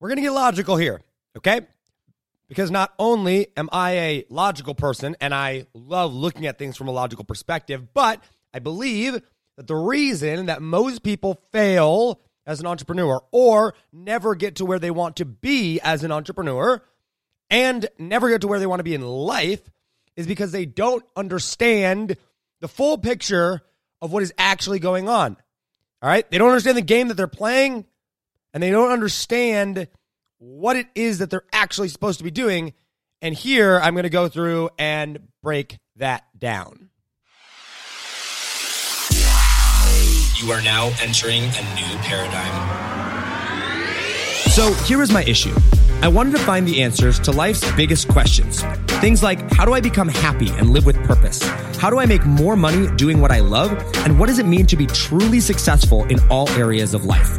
we're going to get logical here, okay? Because not only am I a logical person and I love looking at things from a logical perspective, but I believe that the reason that most people fail as an entrepreneur or never get to where they want to be as an entrepreneur and never get to where they want to be in life is because they don't understand the full picture of what is actually going on. All right? They don't understand the game that they're playing and they don't understand what it is that they're actually supposed to be doing. And here I'm going to go through and break that down. You are now entering a new paradigm. So here is my issue. I wanted to find the answers to life's biggest questions. Things like how do I become happy and live with purpose? How do I make more money doing what I love? And what does it mean to be truly successful in all areas of life?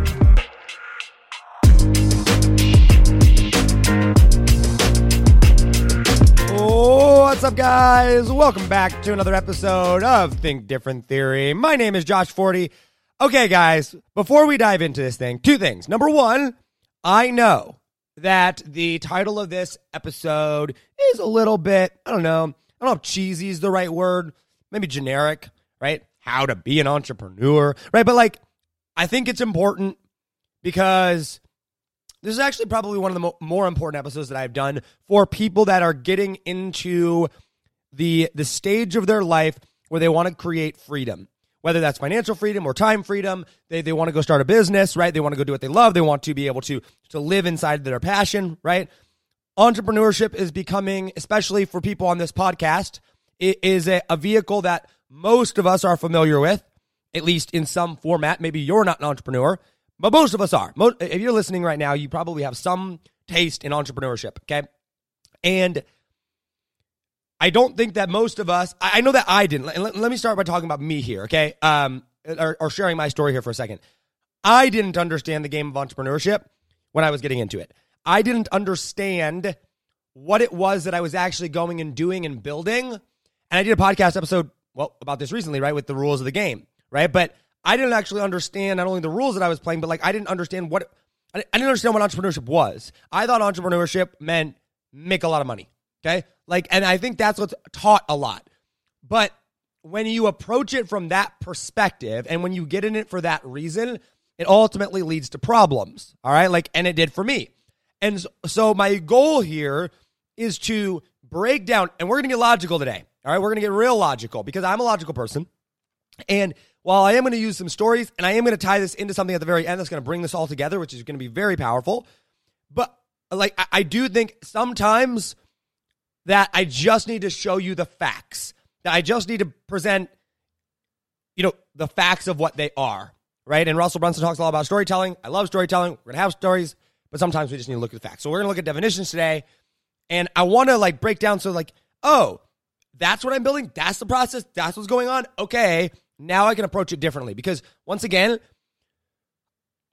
Up, guys? Welcome back to another episode of Think Different Theory. My name is Josh Forti. Okay, guys, before we dive into this thing, two things. Number one, I know that the title of this episode is a little bit, I don't know, I don't know if cheesy is the right word, maybe generic, right? How to be an entrepreneur, right? But like, I think it's important because this is actually probably one of the mo- more important episodes that I've done for people that are getting into the the stage of their life where they want to create freedom. Whether that's financial freedom or time freedom, they, they want to go start a business, right? They want to go do what they love. They want to be able to to live inside their passion, right? Entrepreneurship is becoming, especially for people on this podcast, it is a, a vehicle that most of us are familiar with, at least in some format. Maybe you're not an entrepreneur, but most of us are. Most, if you're listening right now, you probably have some taste in entrepreneurship, okay? And I don't think that most of us, I, I know that I didn't. Let, let, me start by talking about me here, okay? Um, or, or sharing my story here for a second. I didn't understand the game of entrepreneurship when I was getting into it. I didn't understand what it was that I was actually going and doing and building. And I did a podcast episode, well, about this recently, right, with the rules of the game, right? But I didn't actually understand not only the rules that I was playing, but like I didn't understand what I didn't understand what entrepreneurship was. I thought entrepreneurship meant make a lot of money. Okay. Like, and I think that's what's taught a lot. But when you approach it from that perspective and when you get in it for that reason, it ultimately leads to problems. All right. Like, and it did for me. And so my goal here is to break down, and we're going to get logical today. All right. We're going to get real logical because I'm a logical person. And while I am going to use some stories and I am going to tie this into something at the very end that's going to bring this all together, which is going to be very powerful. But like, I, I do think sometimes that I just need to show you the facts, that I just need to present, you know, the facts of what they are, right? And Russell Brunson talks a lot about storytelling. I love storytelling. We're going to have stories, but sometimes we just need to look at the facts. So we're going to look at definitions today. And I want to like break down so like, oh, that's what I'm building. That's the process. That's what's going on. Okay. Now I can approach it differently because once again,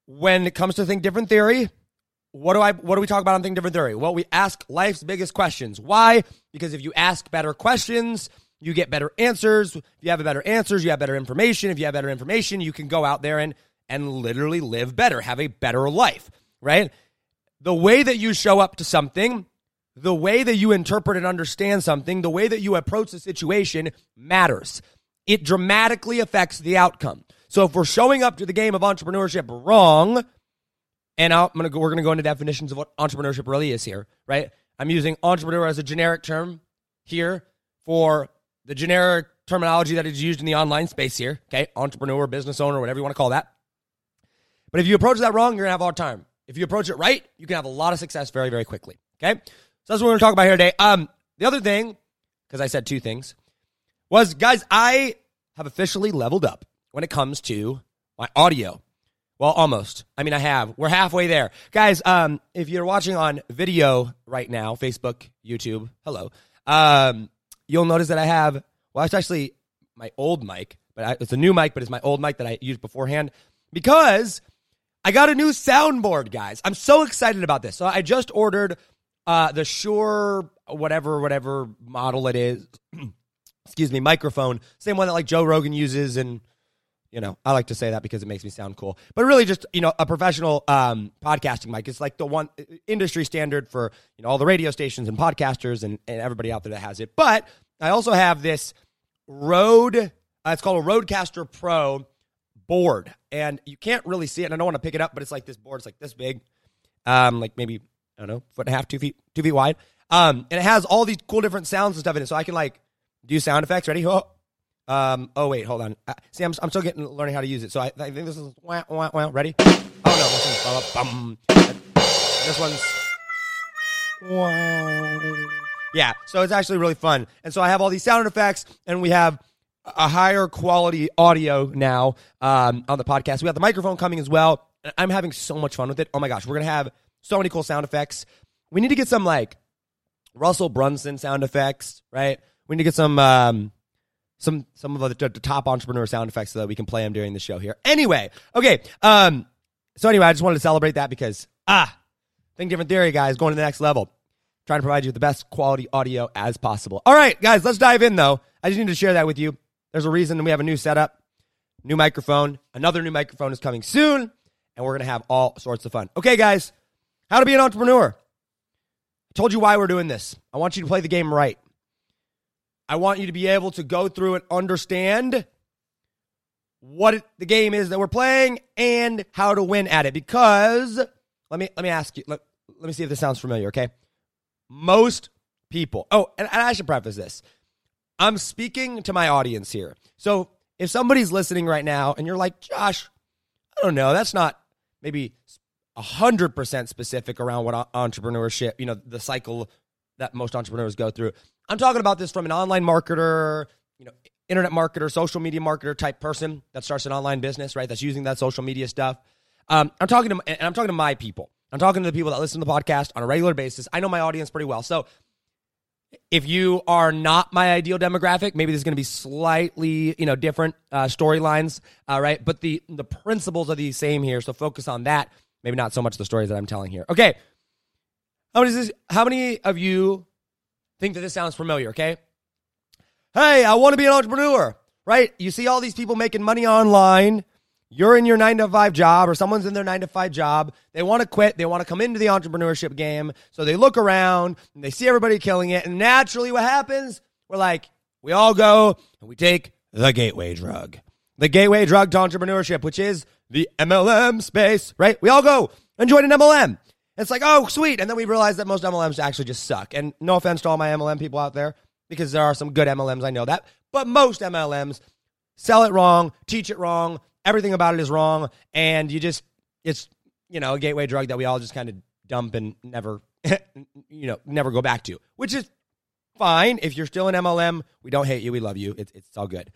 when it comes to think different theory, what do I what do we talk about on think different theory? Well, we ask life's biggest questions. Why? Because if you ask better questions, you get better answers. If you have better answers, you have better information. If you have better information, you can go out there and and literally live better, have a better life, right? The way that you show up to something, the way that you interpret and understand something, the way that you approach the situation matters it dramatically affects the outcome. So if we're showing up to the game of entrepreneurship wrong, and I'm gonna go, we're gonna go into definitions of what entrepreneurship really is here, right? I'm using entrepreneur as a generic term here for the generic terminology that is used in the online space here. Okay, entrepreneur, business owner, whatever you want to call that. But if you approach that wrong, you're gonna have a hard time. If you approach it right, you can have a lot of success very, very quickly. Okay, so that's what we're gonna talk about here today. Um, the other thing, because I said two things, was guys, I have officially leveled up when it comes to my audio. Well, almost. I mean, I have. We're halfway there. Guys, um, if you're watching on video right now, Facebook, YouTube, hello. um, you'll notice that I have, well, it's actually my old mic, but I, it's a new mic, but it's my old mic that I used beforehand because I got a new soundboard, guys. I'm so excited about this. So I just ordered uh, the Shure, whatever, whatever model it is. Excuse me, microphone. Same one that like Joe Rogan uses and you know, I like to say that because it makes me sound cool. But really, just you know, a professional um, podcasting mic. It's like the one uh, industry standard for you know all the radio stations and podcasters and, and everybody out there that has it. But I also have this Rode. Uh, it's called a Rodecaster Pro board, and you can't really see it. And I don't want to pick it up, but it's like this board. It's like this big, um, like maybe I don't know, foot and a half, two feet, two feet wide. Um, and it has all these cool different sounds and stuff in it, so I can like do sound effects. Ready? Oh. Um, oh wait, hold on. Uh, see, I'm, I'm still getting learning how to use it. So I, I think this is wah, wah, wah. ready. Oh no, this one's bum. This one's yeah. So it's actually really fun. And so I have all these sound effects, and we have a higher quality audio now um, on the podcast. We have the microphone coming as well. I'm having so much fun with it. Oh my gosh, we're gonna have so many cool sound effects. We need to get some like Russell Brunson sound effects, right? We need to get some um, some some of the, the, top entrepreneur sound effects so that we can play them during the show here. Anyway, okay. Um, so anyway, I just wanted to celebrate that because ah, think different theory, guys, going to the next level. Trying to provide you with the best quality audio as possible. All right, guys, let's dive in though. I just need to share that with you. There's a reason we have a new setup, new microphone. Another new microphone is coming soon, and we're gonna have all sorts of fun. Okay, guys, how to be an entrepreneur. I told you why we're doing this. I want you to play the game right. I want you to be able to go through and understand what the game is that we're playing and how to win at it. Because let me let me ask you. Let, let me see if this sounds familiar. Okay, most people. Oh, and, and I should preface this. I'm speaking to my audience here. So if somebody's listening right now and you're like, Josh, I don't know, that's not maybe 100% specific around what entrepreneurship, you know, the cycle that most entrepreneurs go through. I'm talking about this from an online marketer, you know, internet marketer, social media marketer type person that starts an online business, right? That's using that social media stuff. Um, I'm talking to, and I'm talking to my people. I'm talking to the people that listen to the podcast on a regular basis. I know my audience pretty well. So if you are not my ideal demographic, maybe there's going to be slightly, you know, different uh, storylines, uh, right? But the the principles are the same here. So focus on that. Maybe not so much the stories that I'm telling here. Okay. How many, this, how many of you think that this sounds familiar, okay? Hey, I want to be an entrepreneur, right? You see all these people making money online. You're in your nine to five job, or someone's in their nine to five job. They want to quit. They want to come into the entrepreneurship game. So they look around and they see everybody killing it. And naturally, what happens? We're like, we all go and we take the gateway drug. The gateway drug to entrepreneurship, which is the MLM space, right? We all go and join an MLM. It's like, oh, sweet. And then we realize that most MLMs actually just suck. And no offense to all my MLM people out there, because there are some good MLMs, I know that. But most MLMs sell it wrong, teach it wrong, everything about it is wrong. And you just, it's, you know, a gateway drug that we all just kind of dump and never, you know, never go back to, which is fine. If you're still an MLM, we don't hate you. We love you. It's, it's all good.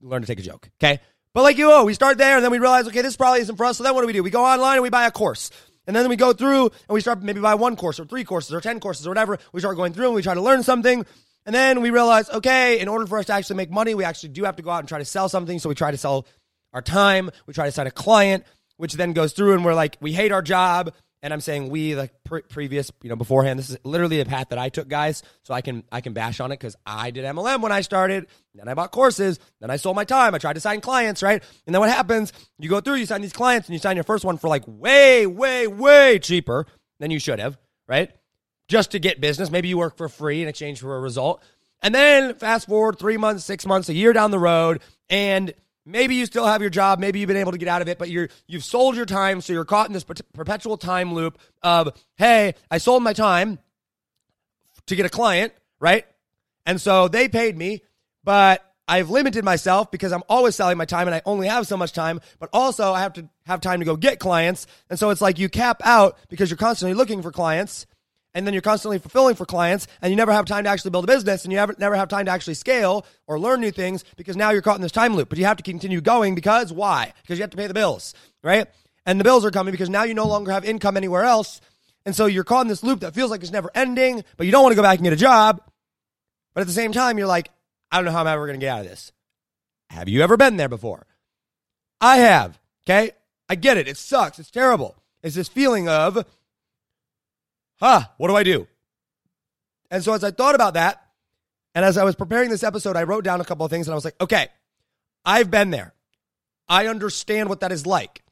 Learn to take a joke. Okay. But like you, oh, we start there and then we realize, okay, this probably isn't for us. So then what do we do? We go online and we buy a course. And then we go through and we start maybe buy one course or three courses or 10 courses or whatever. We start going through and we try to learn something. And then we realize, okay, in order for us to actually make money, we actually do have to go out and try to sell something. So we try to sell our time. We try to sign a client, which then goes through and we're like, we hate our job and I'm saying we like pre- previous, you know, beforehand. This is literally the path that I took, guys. So I can I can bash on it because I did MLM when I started. Then I bought courses. Then I sold my time. I tried to sign clients, right? And then what happens? You go through, you sign these clients, and you sign your first one for like way, way, way cheaper than you should have, right? Just to get business. Maybe you work for free in exchange for a result. And then fast forward three months, six months, a year down the road, and Maybe you still have your job. Maybe you've been able to get out of it, but you're you've sold your time, so you're caught in this perpetual time loop of, hey, I sold my time to get a client, right? And so they paid me, but I've limited myself because I'm always selling my time and I only have so much time, but also I have to have time to go get clients. And so it's like you cap out because you're constantly looking for clients and then you're constantly fulfilling for clients and you never have time to actually build a business and you never, never have time to actually scale or learn new things because now you're caught in this time loop but you have to continue going because why because you have to pay the bills right and the bills are coming because now you no longer have income anywhere else and so you're caught in this loop that feels like it's never ending but you don't want to go back and get a job But at the same time, you're like, I don't know how I'm ever going to get out of this. Have you ever been there before? I have. Okay. I get it. It sucks. It's terrible. It's this feeling of, huh, what do I do? And so as I thought about that, and as I was preparing this episode, I wrote down a couple of things and I was like, okay, I've been there. I understand what that is like.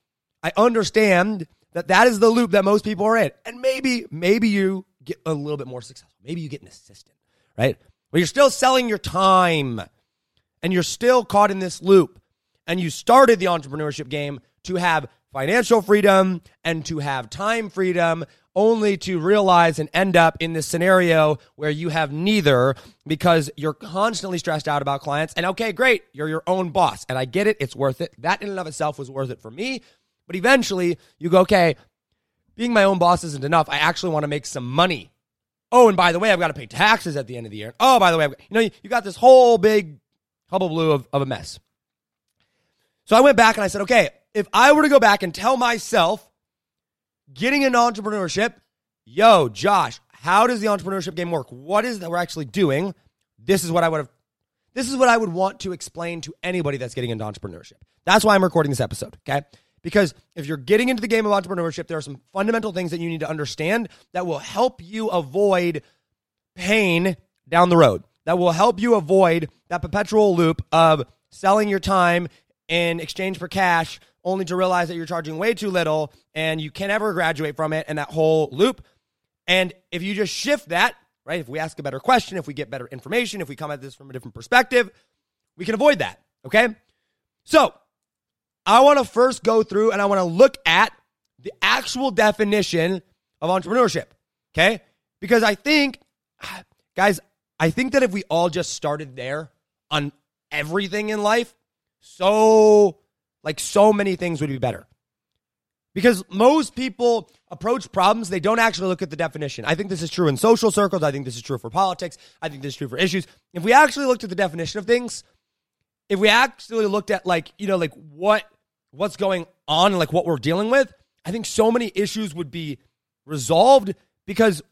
I understand that that is the loop that most people are in. And maybe, maybe you get a little bit more successful. Maybe you get an assistant, right? But you're still selling your time and you're still caught in this loop. And you started the entrepreneurship game to have financial freedom and to have time freedom, only to realize and end up in this scenario where you have neither because you're constantly stressed out about clients. And okay, great, you're your own boss. And I get it, it's worth it. That in and of itself was worth it for me. But eventually you go, okay, being my own boss isn't enough. I actually want to make some money. Oh, and by the way, I've got to pay taxes at the end of the year. Oh, by the way, you know, you got this whole big hullabaloo of, of a mess. So I went back and I said, okay, if I were to go back and tell myself getting into entrepreneurship, yo, Josh, how does the entrepreneurship game work? What is that we're actually doing? This is what I would have this is what I would want to explain to anybody that's getting into entrepreneurship. That's why I'm recording this episode, okay? Because if you're getting into the game of entrepreneurship, there are some fundamental things that you need to understand that will help you avoid pain down the road, that will help you avoid that perpetual loop of selling your time in exchange for cash only to realize that you're charging way too little and you can never graduate from it and that whole loop. And if you just shift that, right, if we ask a better question, if we get better information, if we come at this from a different perspective, we can avoid that. Okay. So I want to first go through and I want to look at the actual definition of entrepreneurship. Okay. Because I think, guys, I think that if we all just started there on everything in life, so like so many things would be better. Because most people approach problems, they don't actually look at the definition. I think this is true in social circles. I think this is true for politics. I think this is true for issues. If we actually looked at the definition of things, if we actually looked at like, you know, like what what's going on, like what we're dealing with, I think so many issues would be resolved because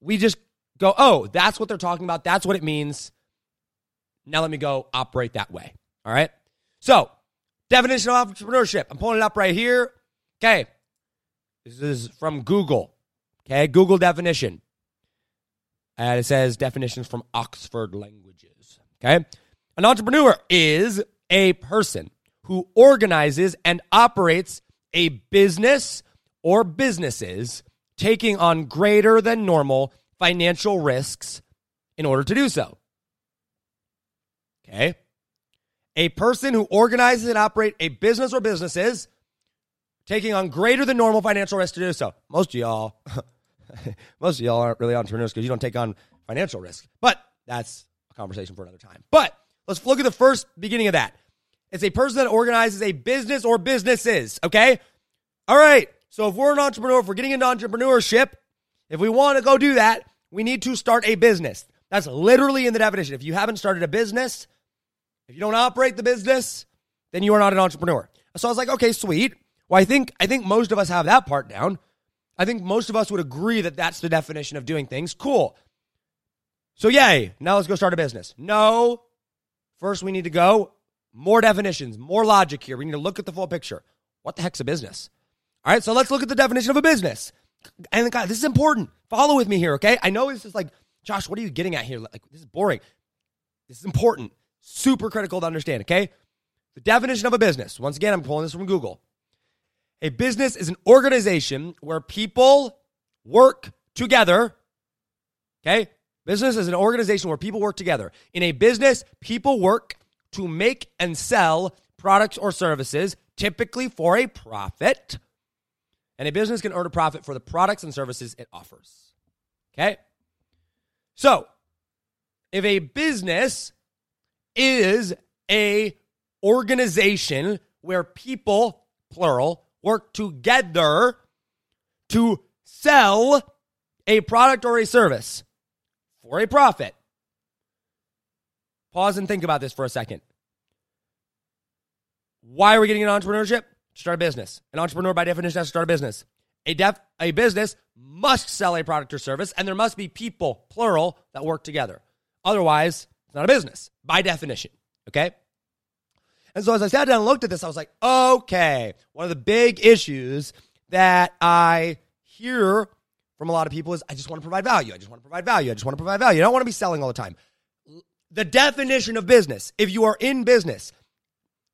we just go, oh, that's what they're talking about. That's what it means. Now let me go operate that way. All right. So, definition of entrepreneurship. I'm pulling it up right here. Okay. This is from Google. Okay. Google definition. And it says definitions from Oxford Languages. Okay. An entrepreneur is a person who organizes and operates a business or businesses taking on greater than normal financial risks in order to do so. Okay. A person who organizes and operates a business or businesses taking on greater than normal financial risk to do so. Most of y'all, most of y'all aren't really entrepreneurs because you don't take on financial risk. But that's a conversation for another time. But let's look at the first beginning of that. It's a person that organizes a business or businesses. Okay. All right. So if we're an entrepreneur, if we're getting into entrepreneurship, if we want to go do that, we need to start a business. That's literally in the definition. If you haven't started a business, if you don't operate the business, then you are not an entrepreneur. So I was like, okay, sweet. Well, I think I think most of us have that part down. I think most of us would agree that that's the definition of doing things. Cool. So yay, now let's go start a business. No. First we need to go more definitions, more logic here. We need to look at the full picture. What the heck's a business? All right, so let's look at the definition of a business. And God, this is important. Follow with me here, okay? I know this is like, Josh, what are you getting at here? Like, this is boring. This is important. Super critical to understand, okay? The definition of a business. Once again, I'm pulling this from Google. A business is an organization where people work together. Okay? Business is an organization where people work together. In a business, people work to make and sell products or services, typically for a profit. And a business can earn a profit for the products and services it offers. Okay? So, if a business is a organization where people, plural, work together to sell a product or a service for a profit. Pause and think about this for a second. Why are we getting an entrepreneurship? To start a business. An entrepreneur, by definition, has to start a business. A, def- a business must sell a product or service, and there must be people, plural, that work together. Otherwise, it's not a business by definition. Okay. And so as I sat down and looked at this, I was like, okay, one of the big issues that I hear from a lot of people is I just want to provide value. I just want to provide value. I just want to provide value. I don't want to be selling all the time. The definition of business, if you are in business,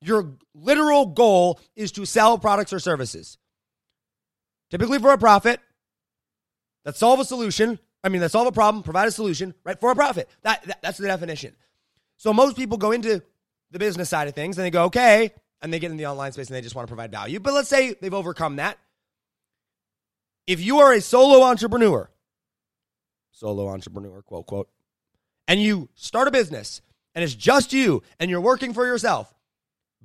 your literal goal is to sell products or services, typically for a profit that solve a solution. I mean, that solve a problem, provide a solution, right, for a profit. That, that That's the definition. So most people go into the business side of things and they go, okay, and they get in the online space and they just want to provide value. But let's say they've overcome that. If you are a solo entrepreneur, solo entrepreneur, quote, quote, and you start a business and it's just you and you're working for yourself,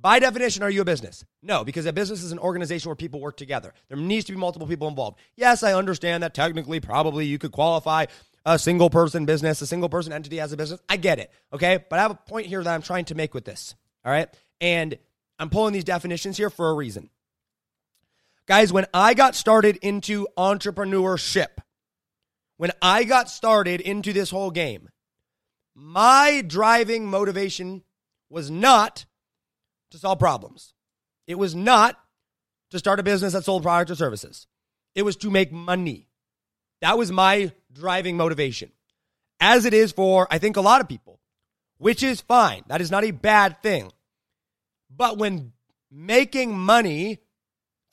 by definition, are you a business? No, because a business is an organization where people work together. There needs to be multiple people involved. Yes, I understand that technically, probably you could qualify a single person business, a single person entity as a business. I get it. Okay. But I have a point here that I'm trying to make with this. All right. And I'm pulling these definitions here for a reason. Guys, when I got started into entrepreneurship, when I got started into this whole game, my driving motivation was not to solve problems. It was not to start a business that sold products or services. It was to make money. That was my driving motivation. As it is for, I think, a lot of people, which is fine. That is not a bad thing. But when making money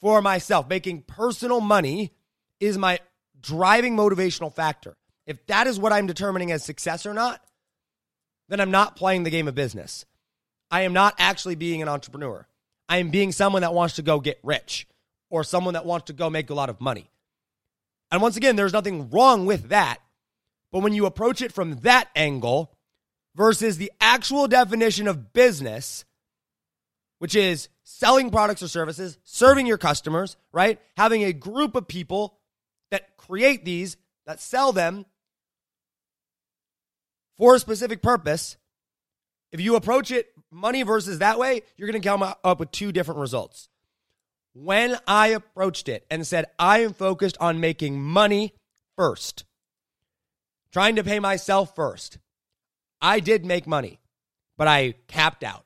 for myself, making personal money is my driving motivational factor. If that is what I'm determining as success or not, then I'm not playing the game of business. I am not actually being an entrepreneur. I am being someone that wants to go get rich or someone that wants to go make a lot of money. And once again, there's nothing wrong with that. But when you approach it from that angle versus the actual definition of business, which is selling products or services, serving your customers, right? Having a group of people that create these, that sell them for a specific purpose. If you approach it money versus that way, you're going to come up with two different results. When I approached it and said, I am focused on making money first, trying to pay myself first, I did make money, but I capped out.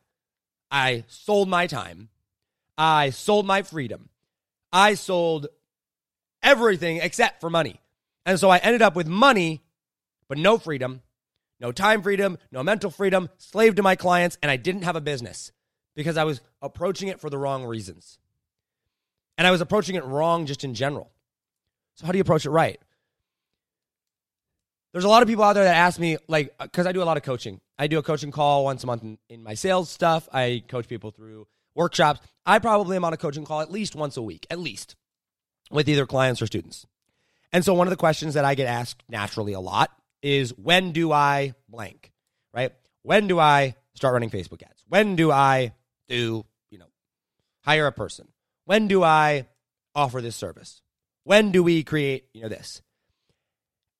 I sold my time. I sold my freedom. I sold everything except for money. And so I ended up with money, but no freedom, no time freedom, no mental freedom, slave to my clients, and I didn't have a business because I was approaching it for the wrong reasons. And I was approaching it wrong just in general. So, how do you approach it right? There's a lot of people out there that ask me, like, uh, because I do a lot of coaching. I do a coaching call once a month in, in my sales stuff. I coach people through workshops. I probably am on a coaching call at least once a week, at least with either clients or students. And so, one of the questions that I get asked naturally a lot is when do I blank, right? When do I start running Facebook ads? When do I do, you know, hire a person? When do I offer this service? When do we create, you know, this?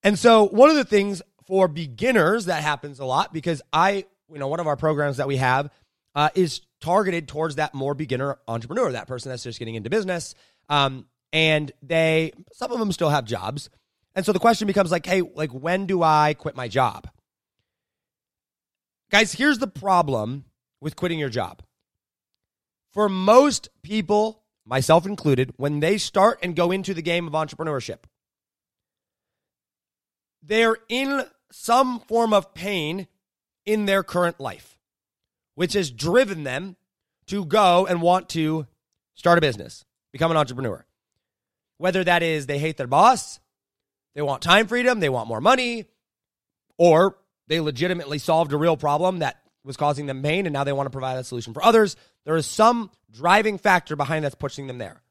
And so one of the things for beginners that happens a lot because I, you know, one of our programs that we have uh, is targeted towards that more beginner entrepreneur, that person that's just getting into business. Um, and they, some of them still have jobs, and so the question becomes like, hey, like when do I quit my job? Guys, here's the problem with quitting your job. For most people, myself included, when they start and go into the game of entrepreneurship, they're in some form of pain in their current life, which has driven them to go and want to start a business, become an entrepreneur. Whether that is they hate their boss, they want time freedom, they want more money, or they legitimately solved a real problem that was causing them pain and now they want to provide a solution for others. There is some driving factor behind that's pushing them there.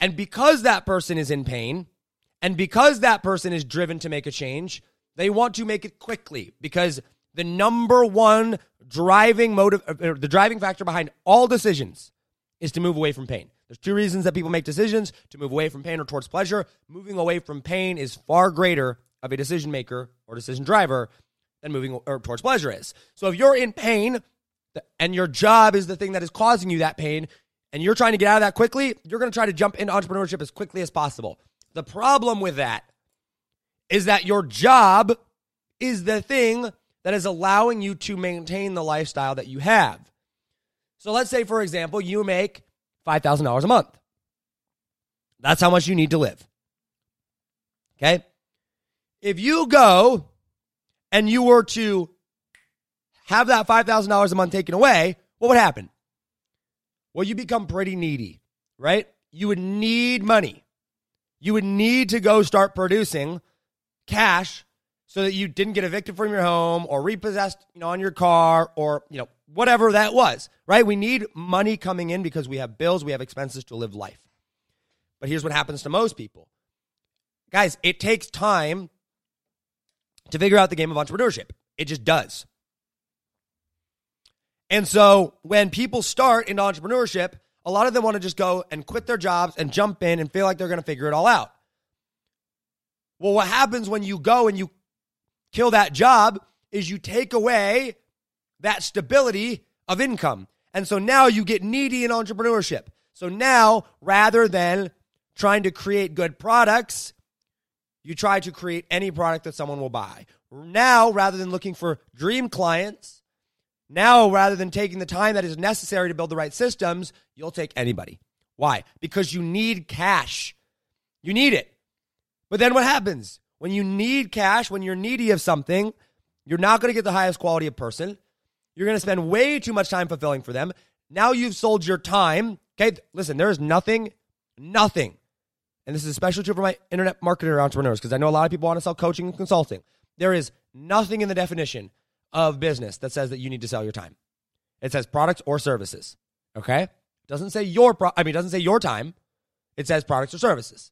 And because that person is in pain and because that person is driven to make a change, they want to make it quickly because the number one driving motive, uh, the driving factor behind all decisions is to move away from pain. There's two reasons that people make decisions to move away from pain or towards pleasure. Moving away from pain is far greater of a decision maker or decision driver than moving or towards pleasure is. So if you're in pain and your job is the thing that is causing you that pain and you're trying to get out of that quickly, you're going to try to jump into entrepreneurship as quickly as possible. The problem with that is that your job is the thing that is allowing you to maintain the lifestyle that you have. So let's say, for example, you make $5,000 a month. That's how much you need to live. Okay? If you go and you were to have that $5,000 a month taken away, what would happen? Well, you become pretty needy, right? You would need money. You would need to go start producing cash so that you didn't get evicted from your home or repossessed, you know, on your car or, you know, whatever that was, right? We need money coming in because we have bills, we have expenses to live life. But here's what happens to most people. Guys, it takes time to figure out the game of entrepreneurship. It just does. And so when people start into entrepreneurship, a lot of them want to just go and quit their jobs and jump in and feel like they're going to figure it all out. Well, what happens when you go and you kill that job is you take away that stability of income. And so now you get needy in entrepreneurship. So now, rather than trying to create good products, you try to create any product that someone will buy. Now, rather than looking for dream clients, now rather than taking the time that is necessary to build the right systems, you'll take anybody. Why? Because you need cash. You need it. But then what happens? When you need cash, when you're needy of something, you're not going to get the highest quality of person. You're going to spend way too much time fulfilling for them. Now you've sold your time. Okay, listen, there is nothing, nothing, and this is especially true for my internet marketer entrepreneurs because I know a lot of people want to sell coaching and consulting. There is nothing in the definition of business that says that you need to sell your time. It says products or services. Okay, it doesn't say your pro- I mean, it doesn't say your time. It says products or services.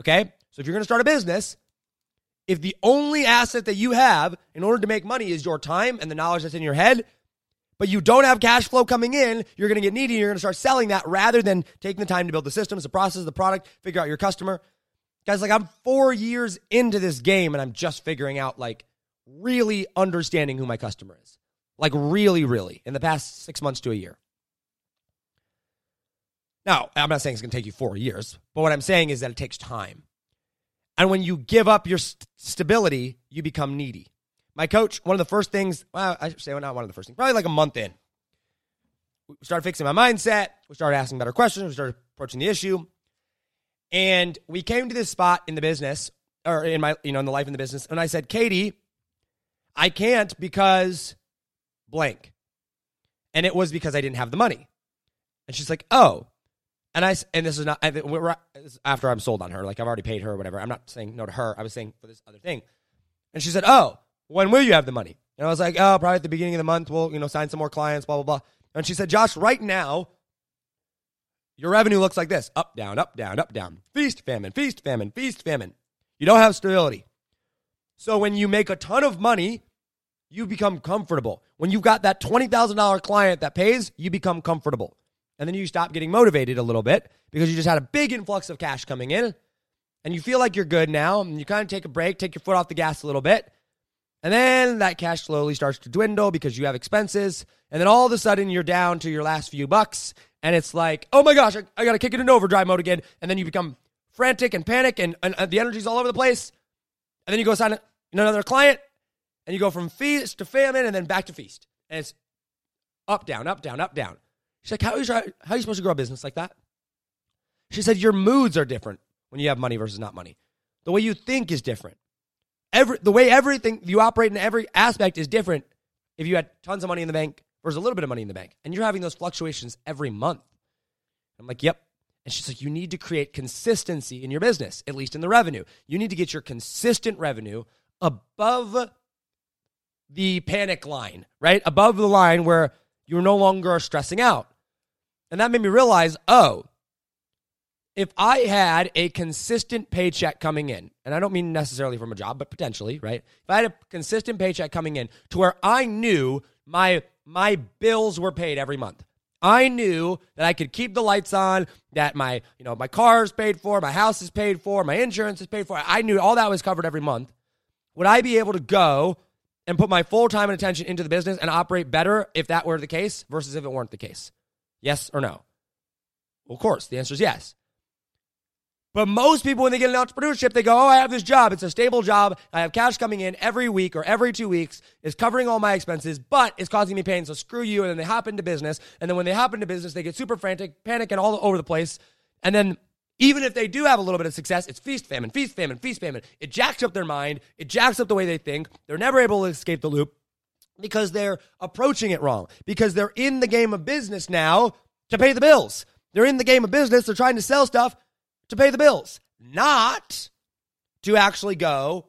Okay, so if you're going to start a business, if the only asset that you have in order to make money is your time and the knowledge that's in your head, but you don't have cash flow coming in, you're going to get needy. You're going to start selling that rather than taking the time to build the systems, the process, the product, figure out your customer. Guys, like I'm four years into this game and I'm just figuring out, like, really understanding who my customer is. Like, really, really, in the past six months to a year. Now, I'm not saying it's going to take you four years, but what I'm saying is that it takes time. And when you give up your st- stability, you become needy. My coach, one of the first things, well, I say, well, not one of the first things, probably like a month in, we started fixing my mindset. We started asking better questions. We started approaching the issue. And we came to this spot in the business, or in my, you know, in the life in the business. And I said, Katie, I can't because blank. And it was because I didn't have the money. And she's like, oh. And I and this is not after I'm sold on her. Like I've already paid her or whatever. I'm not saying no to her. I was saying for this other thing. And she said, "Oh, when will you have the money?" And I was like, "Oh, probably at the beginning of the month. We'll you know sign some more clients. Blah blah blah." And she said, "Josh, right now, your revenue looks like this: up, down, up, down, up, down. Feast, famine, feast, famine, feast, famine. You don't have stability. So when you make a ton of money, you become comfortable. When you've got that twenty thousand dollar client that pays, you become comfortable." And then you stop getting motivated a little bit because you just had a big influx of cash coming in and you feel like you're good now and you kind of take a break, take your foot off the gas a little bit. And then that cash slowly starts to dwindle because you have expenses. And then all of a sudden you're down to your last few bucks. And it's like, oh my gosh, I, I got to kick it into overdrive mode again. And then you become frantic and panic and, and, and the energy's all over the place. And then you go sign another client and you go from feast to famine and then back to feast. And it's up, down, up, down, up, down. She's like, how are, you, supposed to grow a business like that? She said, your moods are different when you have money versus not money. The way you think is different. Every, the way everything you operate in every aspect is different if you had tons of money in the bank versus a little bit of money in the bank. And you're having those fluctuations every month. I'm like, yep. And she's like, you need to create consistency in your business, at least in the revenue. You need to get your consistent revenue above the panic line, right? Above the line where you're no longer stressing out. And that made me realize oh, if I had a consistent paycheck coming in, and I don't mean necessarily from a job, but potentially, right? If I had a consistent paycheck coming in to where I knew my my bills were paid every month. I knew that I could keep the lights on, that my, you know, my car is paid for, my house is paid for, my insurance is paid for. I knew all that was covered every month. Would I be able to go and put my full time and attention into the business and operate better if that were the case versus if it weren't the case? Yes or no? Well, of course, the answer is yes. But most people, when they get an entrepreneurship, they go, Oh, I have this job. It's a stable job. I have cash coming in every week or every two weeks. It's covering all my expenses, but it's causing me pain. So screw you. And then they hop into business. And then when they hop into business, they get super frantic, panic, and all over the place. And then even if they do have a little bit of success, it's feast famine, feast famine, feast famine. It jacks up their mind. It jacks up the way they think. They're never able to escape the loop because they're approaching it wrong. Because they're in the game of business now to pay the bills. They're in the game of business. They're trying to sell stuff to pay the bills, not to actually go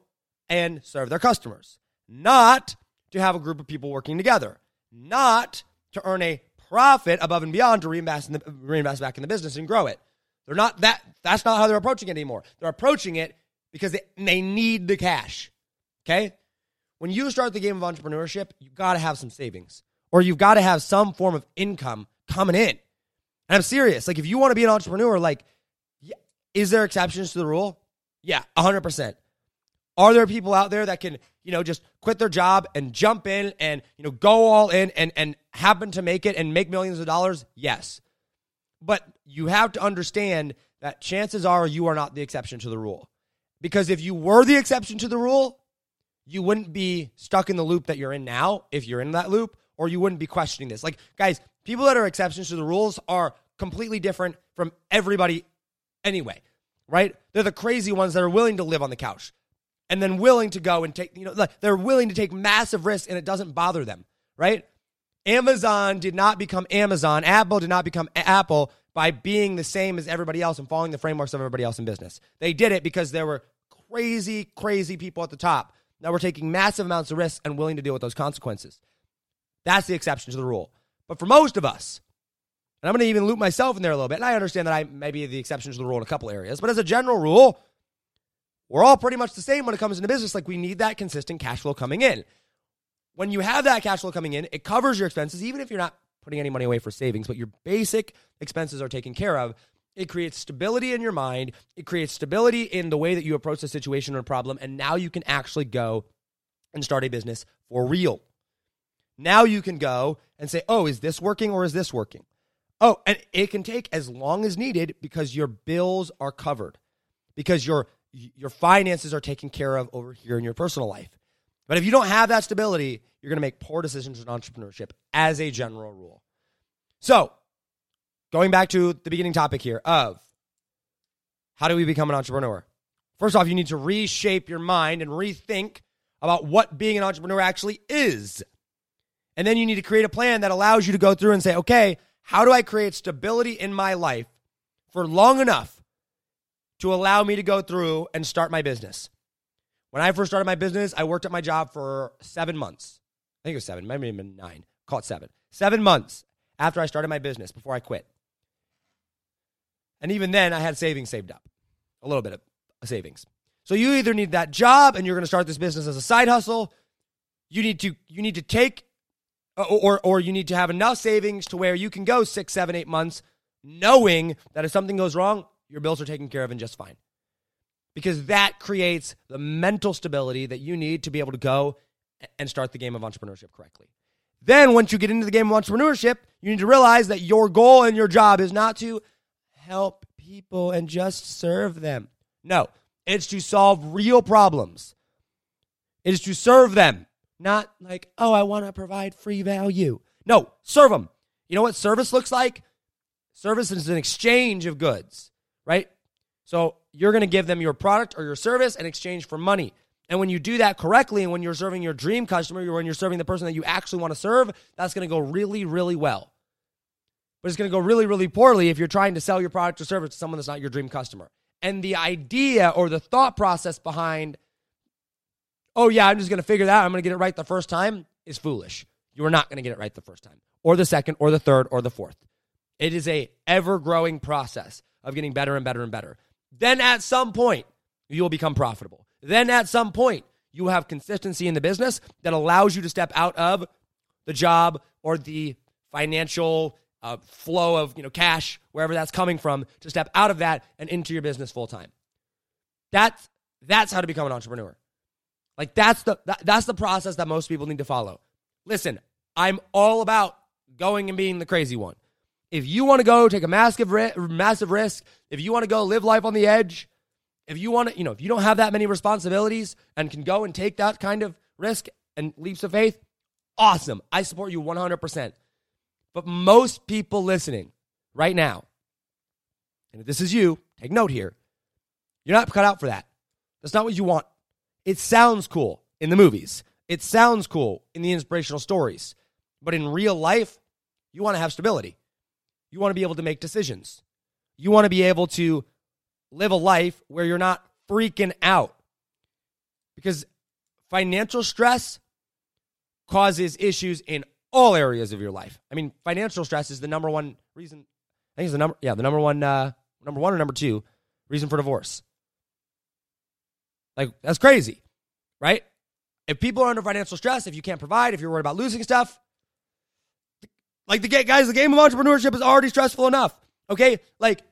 and serve their customers, not to have a group of people working together, not to earn a profit above and beyond to reinvest, in the, reinvest back in the business and grow it. They're not that. That's not how they're approaching it anymore. They're approaching it because they, they need the cash. Okay. When you start the game of entrepreneurship, you got to have some savings or you've got to have some form of income coming in. And I'm serious. Like, if you want to be an entrepreneur, like, is there exceptions to the rule? Yeah, 100%. Are there people out there that can, you know, just quit their job and jump in and, you know, go all in and, and happen to make it and make millions of dollars? Yes. But you have to understand that chances are you are not the exception to the rule. Because if you were the exception to the rule, you wouldn't be stuck in the loop that you're in now if you're in that loop, or you wouldn't be questioning this. Like, guys, people that are exceptions to the rules are completely different from everybody anyway, right? They're the crazy ones that are willing to live on the couch and then willing to go and take, you know, they're willing to take massive risks and it doesn't bother them, right? Amazon did not become Amazon. Apple did not become Apple by being the same as everybody else and following the frameworks of everybody else in business. They did it because there were crazy, crazy people at the top that were taking massive amounts of risks and willing to deal with those consequences. That's the exception to the rule. But for most of us, and I'm going to even loop myself in there a little bit, and I understand that I may be the exception to the rule in a couple areas, but as a general rule, we're all pretty much the same when it comes into business. Like we need that consistent cash flow coming in. When you have that cash flow coming in, it covers your expenses, even if you're not putting any money away for savings, but your basic expenses are taken care of. It creates stability in your mind. It creates stability in the way that you approach the situation or problem. And now you can actually go and start a business for real. Now you can go and say, oh, is this working or is this working? Oh, and it can take as long as needed because your bills are covered, because your your finances are taken care of over here in your personal life. But if you don't have that stability, you're going to make poor decisions in entrepreneurship as a general rule. So, going back to the beginning topic here of how do we become an entrepreneur? First off, you need to reshape your mind and rethink about what being an entrepreneur actually is. And then you need to create a plan that allows you to go through and say, okay, how do I create stability in my life for long enough to allow me to go through and start my business? When I first started my business, I worked at my job for seven months. I think it was seven, maybe even nine. Call it seven. Seven months after I started my business before I quit. And even then, I had savings saved up, a little bit of savings. So you either need that job and you're going to start this business as a side hustle. You need to you need to take or or you need to have enough savings to where you can go six, seven, eight months, knowing that if something goes wrong, your bills are taken care of and just fine. Because that creates the mental stability that you need to be able to go and start the game of entrepreneurship correctly. Then, once you get into the game of entrepreneurship, you need to realize that your goal and your job is not to help people and just serve them. No, it's to solve real problems. It is to serve them, not like, oh, I want to provide free value. No, serve them. You know what service looks like? Service is an exchange of goods, right? So you're going to give them your product or your service in exchange for money. And when you do that correctly, and when you're serving your dream customer, or when you're serving the person that you actually want to serve, that's going to go really, really well. But it's going to go really, really poorly if you're trying to sell your product or service to someone that's not your dream customer. And the idea or the thought process behind, oh, yeah, I'm just going to figure that out, I'm going to get it right the first time, is foolish. You are not going to get it right the first time, or the second, or the third, or the fourth. It is a ever growing process of getting better and better and better. Then at some point, you will become profitable. Then at some point, you have consistency in the business that allows you to step out of the job or the financial uh, flow of you know cash wherever that's coming from to step out of that and into your business full time. That's that's how to become an entrepreneur. Like that's the that, that's the process that most people need to follow. Listen, I'm all about going and being the crazy one. If you want to go take a massive massive risk, if you want to go live life on the edge, if you want to, you know, if you don't have that many responsibilities and can go and take that kind of risk and leaps of faith, awesome. I support you 100%. But most people listening right now, and if this is you, take note here. You're not cut out for that. That's not what you want. It sounds cool in the movies. It sounds cool in the inspirational stories. But in real life, you want to have stability. You want to be able to make decisions. You want to be able to live a life where you're not freaking out. Because financial stress causes issues in all areas of your life. I mean, financial stress is the number one reason. I think it's the number, yeah, the number one, uh, number one or number two reason for divorce. Like, that's crazy, right? If people are under financial stress, if you can't provide, if you're worried about losing stuff, like the guys, the game of entrepreneurship is already stressful enough. Okay, like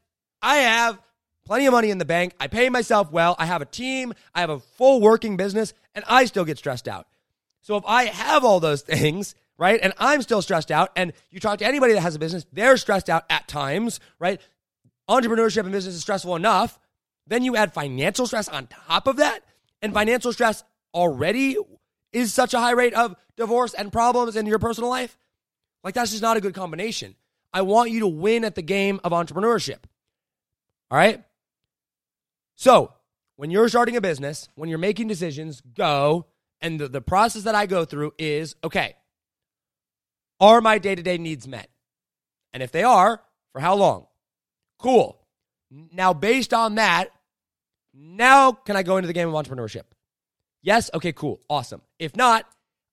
I have plenty of money in the bank. I pay myself well. I have a team. I have a full working business, and I still get stressed out. So if I have all those things, right, and I'm still stressed out, and you talk to anybody that has a business, they're stressed out at times, right? Entrepreneurship and business is stressful enough. Then you add financial stress on top of that, and financial stress already is such a high rate of divorce and problems in your personal life. Like, that's just not a good combination. I want you to win at the game of entrepreneurship. All right? So, when you're starting a business, when you're making decisions, go. And the, the process that I go through is okay, are my day to day needs met? And if they are, for how long? Cool. Now, based on that, now can I go into the game of entrepreneurship? Yes? Okay, cool. Awesome. If not,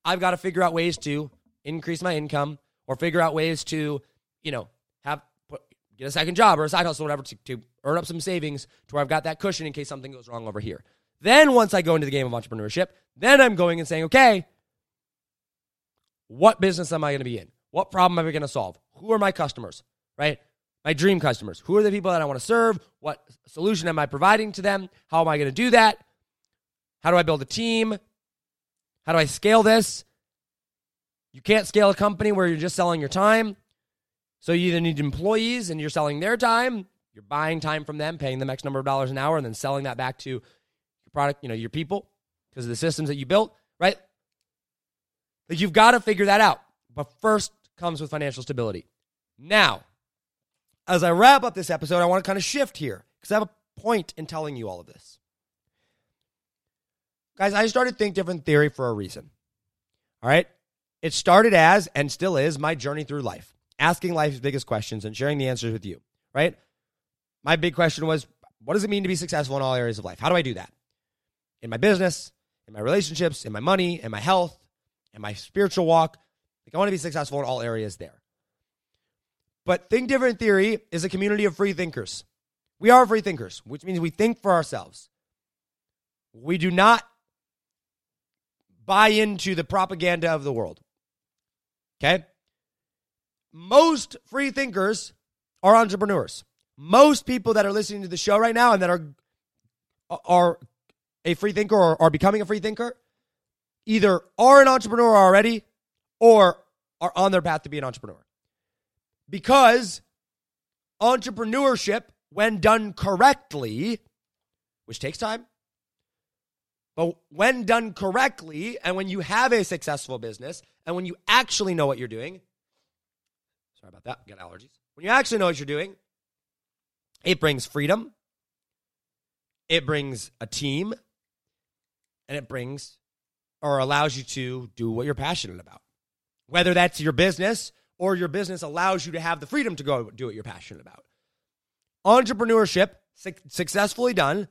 I've got to figure out ways to increase my income or figure out ways to, you know, have get a second job or a side hustle, or whatever, to, to earn up some savings to where I've got that cushion in case something goes wrong over here. Then once I go into the game of entrepreneurship, then I'm going and saying, okay, what business am I going to be in? What problem am I going to solve? Who are my customers? Right? My dream customers. Who are the people that I want to serve? What solution am I providing to them? How am I going to do that? How do I build a team? How do I scale this? You can't scale a company where you're just selling your time. So you either need employees and you're selling their time, you're buying time from them, paying them X number of dollars an hour, and then selling that back to your product, you know, your people, because of the systems that you built, right? Like you've got to figure that out. But first comes with financial stability. Now, as I wrap up this episode, I want to kind of shift here because I have a point in telling you all of this. Guys, I started Think Different Theory for a reason. All right? It started as and still is my journey through life, asking life's biggest questions and sharing the answers with you, right? My big question was what does it mean to be successful in all areas of life? How do I do that? In my business, in my relationships, in my money, in my health, in my spiritual walk. Like I want to be successful in all areas there. But Think Different Theory is a community of free thinkers. We are free thinkers, which means we think for ourselves. We do not buy into the propaganda of the world. Okay? Most free thinkers are entrepreneurs. Most people that are listening to the show right now and that are are a free thinker or are becoming a free thinker either are an entrepreneur already or are on their path to be an entrepreneur. Because entrepreneurship, when done correctly, which takes time, but when done correctly, and when you have a successful business, and when you actually know what you're doing, sorry about that, got allergies. When you actually know what you're doing, it brings freedom, it brings a team, and it brings or allows you to do what you're passionate about. Whether that's your business or your business allows you to have the freedom to go do what you're passionate about. Entrepreneurship, su- successfully done,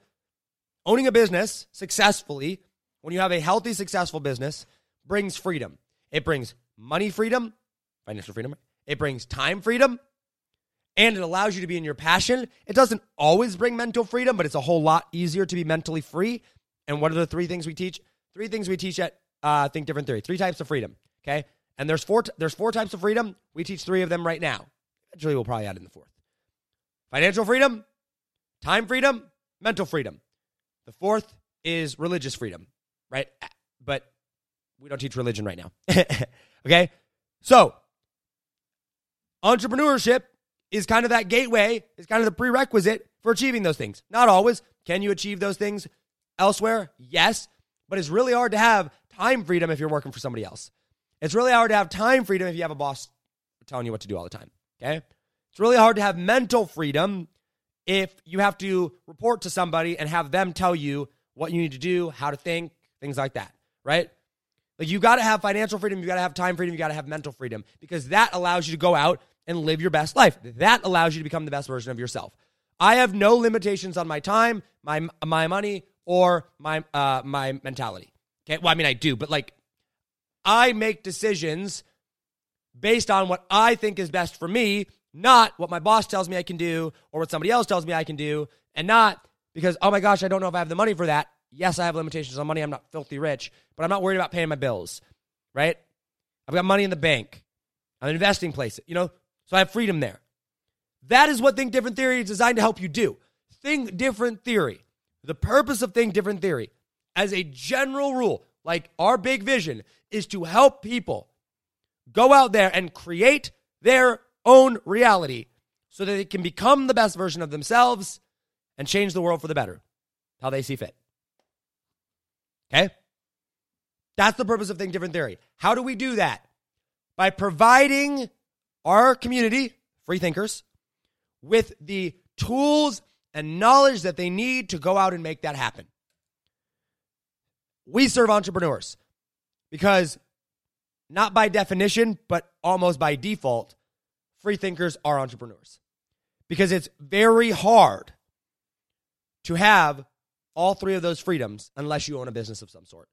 owning a business successfully, when you have a healthy, successful business, brings freedom. It brings money freedom, financial freedom. It brings time freedom, and it allows you to be in your passion. It doesn't always bring mental freedom, but it's a whole lot easier to be mentally free. And what are the three things we teach? Three things we teach at uh, Think Different Theory. Three types of freedom. Okay, and there's four. T- there's four types of freedom. We teach three of them right now. Eventually, we'll probably add in the fourth. Financial freedom, time freedom, mental freedom. The fourth is religious freedom, right? But we don't teach religion right now. okay? So, entrepreneurship is kind of that gateway, is kind of the prerequisite for achieving those things. Not always. Can you achieve those things elsewhere? Yes. But it's really hard to have time freedom if you're working for somebody else. It's really hard to have time freedom if you have a boss telling you what to do all the time. Okay. It's really hard to have mental freedom if you have to report to somebody and have them tell you what you need to do, how to think, things like that, right? Like you got to have financial freedom, you got to have time freedom, you got to have mental freedom because that allows you to go out and live your best life. That allows you to become the best version of yourself. I have no limitations on my time, my my money, or my uh, my mentality. Okay, well, I mean I do, but like I make decisions based on what I think is best for me, not what my boss tells me I can do or what somebody else tells me I can do, and not because oh my gosh, I don't know if I have the money for that. Yes, I have limitations on money. I'm not filthy rich, but I'm not worried about paying my bills. Right? I've got money in the bank. I'm investing places. You know, so I have freedom there. That is what Think Different Theory is designed to help you do. Think Different Theory. The purpose of Think Different Theory, as a general rule, like our big vision, is to help people go out there and create their own reality so that they can become the best version of themselves and change the world for the better, how they see fit. Okay? That's the purpose of Think Different Theory. How do we do that? By providing our community, free thinkers, with the tools and knowledge that they need to go out and make that happen. We serve entrepreneurs because, not by definition, but almost by default, free thinkers are entrepreneurs. Because it's very hard to have all three of those freedoms unless you own a business of some sort,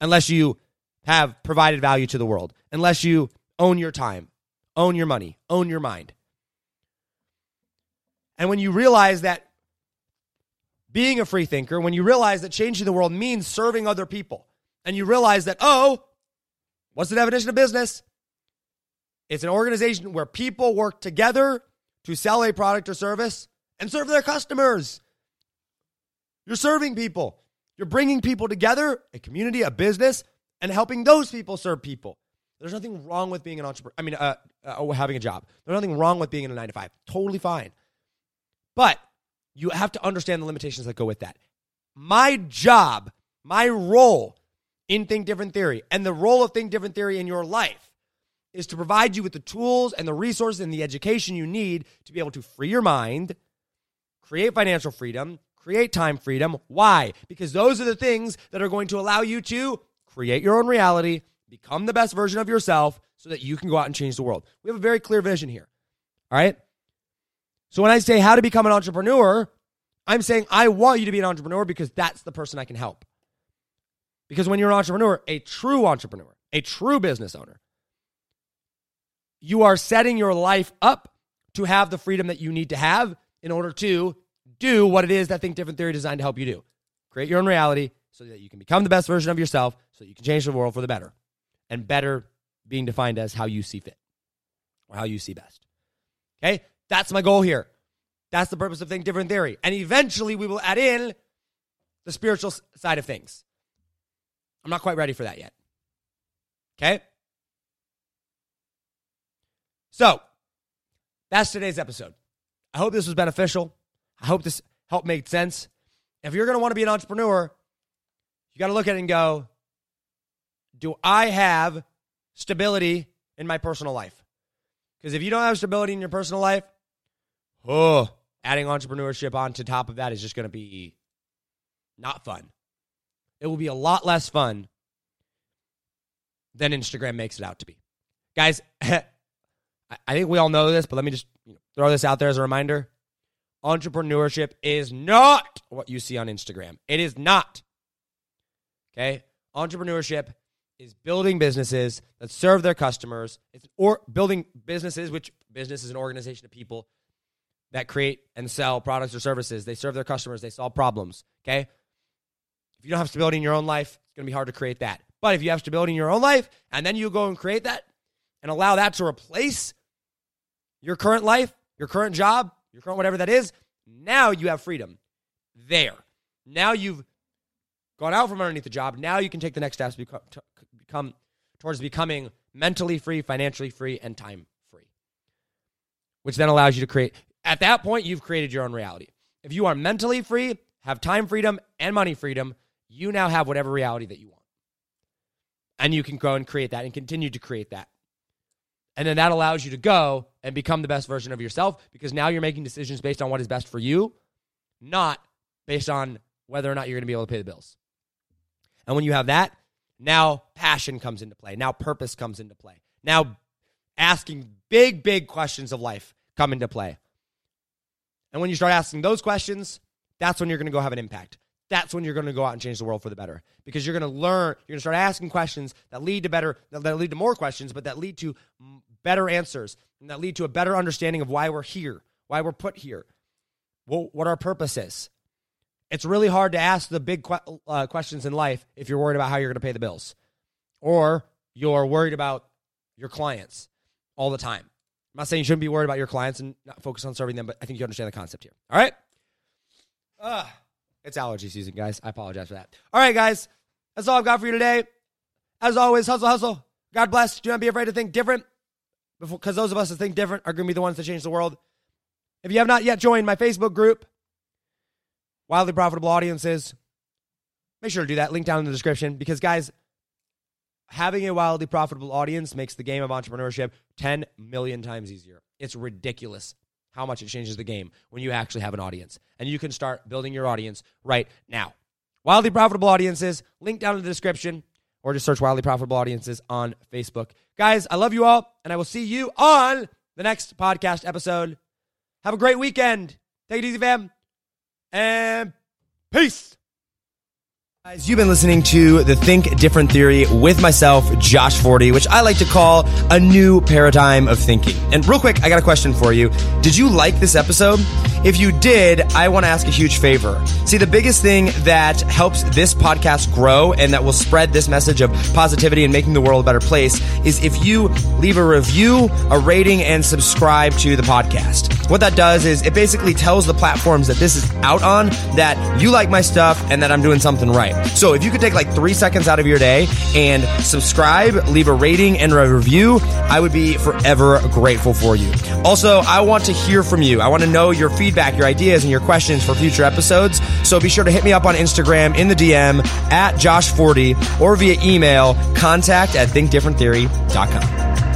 unless you have provided value to the world, unless you own your time, own your money, own your mind. And when you realize that being a free thinker, when you realize that changing the world means serving other people, and you realize that, oh, what's the definition of business? It's an organization where people work together to sell a product or service and serve their customers. You're serving people. You're bringing people together, a community, a business, and helping those people serve people. There's nothing wrong with being an entrepreneur. I mean, uh, uh, having a job. There's nothing wrong with being in a nine to five. Totally fine. But you have to understand the limitations that go with that. My job, my role in Think Different Theory, and the role of Think Different Theory in your life is to provide you with the tools and the resources and the education you need to be able to free your mind, create financial freedom, create time freedom. Why? Because those are the things that are going to allow you to create your own reality, become the best version of yourself so that you can go out and change the world. We have a very clear vision here. All right? So when I say how to become an entrepreneur, I'm saying I want you to be an entrepreneur because that's the person I can help. Because when you're an entrepreneur, a true entrepreneur, a true business owner, you are setting your life up to have the freedom that you need to have in order to do what it is that Think Different Theory designed to help you do. Create your own reality so that you can become the best version of yourself, so you can change the world for the better. And better being defined as how you see fit or how you see best. Okay? That's my goal here. That's the purpose of Think Different Theory. And eventually we will add in the spiritual side of things. I'm not quite ready for that yet. Okay? So, that's today's episode. I hope this was beneficial. I hope this helped make sense. If you're going to want to be an entrepreneur, you got to look at it and go, do I have stability in my personal life? Because if you don't have stability in your personal life, oh, adding entrepreneurship onto top of that is just going to be not fun. It will be a lot less fun than Instagram makes it out to be. Guys, I think we all know this, but let me just throw this out there as a reminder. Entrepreneurship is not what you see on Instagram. It is not. Okay? Entrepreneurship is building businesses that serve their customers. It's or building businesses, which business is an organization of people that create and sell products or services. They serve their customers, they solve problems. Okay? If you don't have stability in your own life, it's going to be hard to create that. But if you have stability in your own life and then you go and create that, and allow that to replace your current life, your current job, your current whatever that is, now you have freedom there. Now you've gone out from underneath the job. Now you can take the next steps become, to become towards becoming mentally free, financially free, and time free. which then allows you to create. At that point, you've created your own reality. If you are mentally free, have time freedom and money freedom, you now have whatever reality that you want. And you can go and create that and continue to create that. And then that allows you to go and become the best version of yourself because now you're making decisions based on what is best for you, not based on whether or not you're going to be able to pay the bills. And when you have that, now passion comes into play. Now purpose comes into play. Now asking big, big questions of life come into play. And when you start asking those questions, that's when you're going to go have an impact. That's when you're going to go out and change the world for the better because you're going to learn, you're going to start asking questions that lead to better, that lead to more questions, but that lead to better answers and that lead to a better understanding of why we're here, why we're put here, what our purpose is. It's really hard to ask the big que- uh, questions in life if you're worried about how you're going to pay the bills or you're worried about your clients all the time. I'm not saying you shouldn't be worried about your clients and not focus on serving them, but I think you understand the concept here. All right? Uh, it's allergy season, guys. I apologize for that. All right, guys. That's all I've got for you today. As always, hustle, hustle. God bless. Do not be afraid to think different because those of us that think different are going to be the ones that change the world. If you have not yet joined my Facebook group, Wildly Profitable Audiences, make sure to do that. Link down in the description because, guys, having a wildly profitable audience makes the game of entrepreneurship 10 million times easier. It's ridiculous how much it changes the game when you actually have an audience. And you can start building your audience right now. Wildly Profitable Audiences, link down in the description, or just search Wildly Profitable Audiences on Facebook. Guys, I love you all, and I will see you on the next podcast episode. Have a great weekend. Take it easy, fam. And peace. Guys, you've been listening to the Think Different Theory with myself, Josh Forti, which I like to call a new paradigm of thinking. And real quick, I got a question for you. Did you like this episode? If you did, I want to ask a huge favor. See, the biggest thing that helps this podcast grow and that will spread this message of positivity and making the world a better place is if you leave a review, a rating, and subscribe to the podcast. What that does is it basically tells the platforms that this is out on that you like my stuff and that I'm doing something right. So if you could take like three seconds out of your day and subscribe, leave a rating and a review, I would be forever grateful for you. Also, I want to hear from you. I want to know your feedback, your ideas, and your questions for future episodes. So be sure to hit me up on Instagram in the DM at Josh Forti or via email contact at thinkdifferenttheory.com.